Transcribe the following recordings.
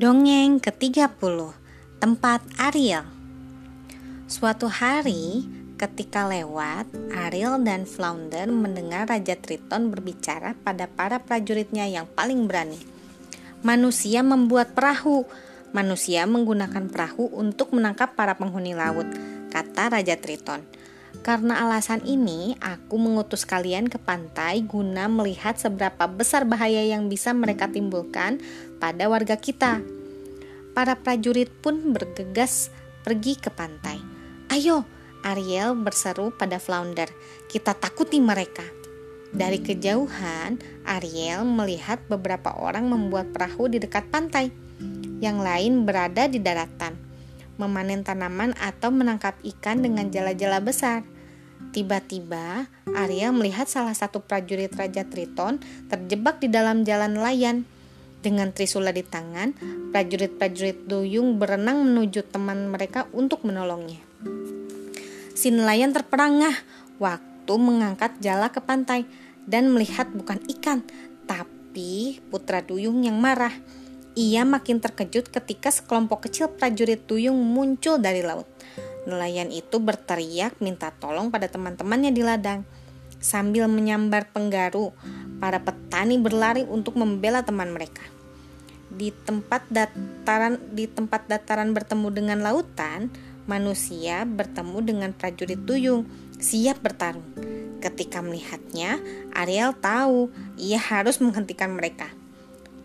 Dongeng ke-30 Tempat Ariel Suatu hari ketika lewat, Ariel dan Flounder mendengar Raja Triton berbicara pada para prajuritnya yang paling berani. Manusia membuat perahu. Manusia menggunakan perahu untuk menangkap para penghuni laut, kata Raja Triton. Karena alasan ini, aku mengutus kalian ke pantai guna melihat seberapa besar bahaya yang bisa mereka timbulkan pada warga kita. Para prajurit pun bergegas pergi ke pantai. Ayo, Ariel berseru pada Flounder, kita takuti mereka. Dari kejauhan, Ariel melihat beberapa orang membuat perahu di dekat pantai. Yang lain berada di daratan memanen tanaman atau menangkap ikan dengan jala-jala besar. Tiba-tiba, Arya melihat salah satu prajurit Raja Triton terjebak di dalam jalan nelayan. Dengan trisula di tangan, prajurit-prajurit duyung berenang menuju teman mereka untuk menolongnya. Si nelayan terperangah waktu mengangkat jala ke pantai dan melihat bukan ikan, tapi putra duyung yang marah. Ia makin terkejut ketika sekelompok kecil prajurit duyung muncul dari laut. Nelayan itu berteriak minta tolong pada teman-temannya di ladang. Sambil menyambar penggaru, para petani berlari untuk membela teman mereka. Di tempat dataran di tempat dataran bertemu dengan lautan, manusia bertemu dengan prajurit duyung, siap bertarung. Ketika melihatnya, Ariel tahu ia harus menghentikan mereka.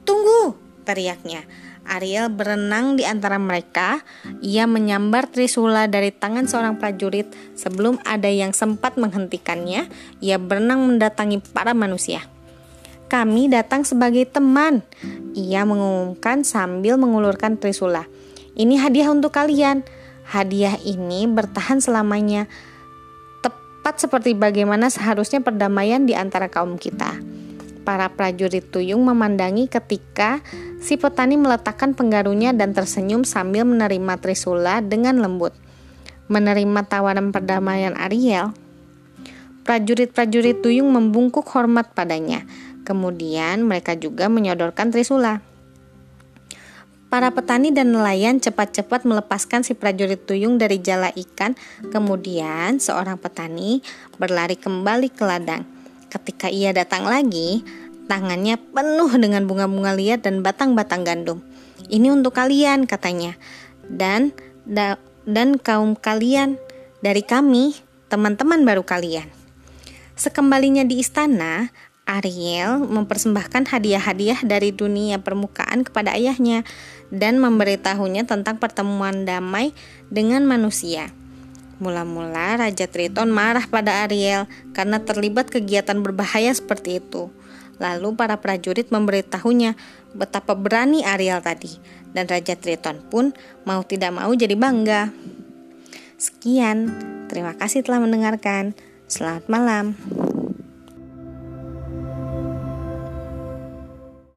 "Tunggu!" Teriaknya. Ariel berenang di antara mereka. Ia menyambar trisula dari tangan seorang prajurit sebelum ada yang sempat menghentikannya. Ia berenang mendatangi para manusia. Kami datang sebagai teman, ia mengumumkan sambil mengulurkan trisula. Ini hadiah untuk kalian. Hadiah ini bertahan selamanya, tepat seperti bagaimana seharusnya perdamaian di antara kaum kita. Para prajurit tuyung memandangi ketika si petani meletakkan penggarunya dan tersenyum sambil menerima Trisula dengan lembut. Menerima tawaran perdamaian Ariel, prajurit-prajurit tuyung membungkuk hormat padanya. Kemudian mereka juga menyodorkan Trisula. Para petani dan nelayan cepat-cepat melepaskan si prajurit tuyung dari jala ikan. Kemudian seorang petani berlari kembali ke ladang. Ketika ia datang lagi, tangannya penuh dengan bunga-bunga liar dan batang-batang gandum. Ini untuk kalian, katanya. Dan da, dan kaum kalian dari kami, teman-teman baru kalian. Sekembalinya di istana, Ariel mempersembahkan hadiah-hadiah dari dunia permukaan kepada ayahnya dan memberitahunya tentang pertemuan damai dengan manusia. Mula-mula Raja Triton marah pada Ariel karena terlibat kegiatan berbahaya seperti itu. Lalu para prajurit memberitahunya betapa berani Ariel tadi dan Raja Triton pun mau tidak mau jadi bangga. Sekian, terima kasih telah mendengarkan. Selamat malam.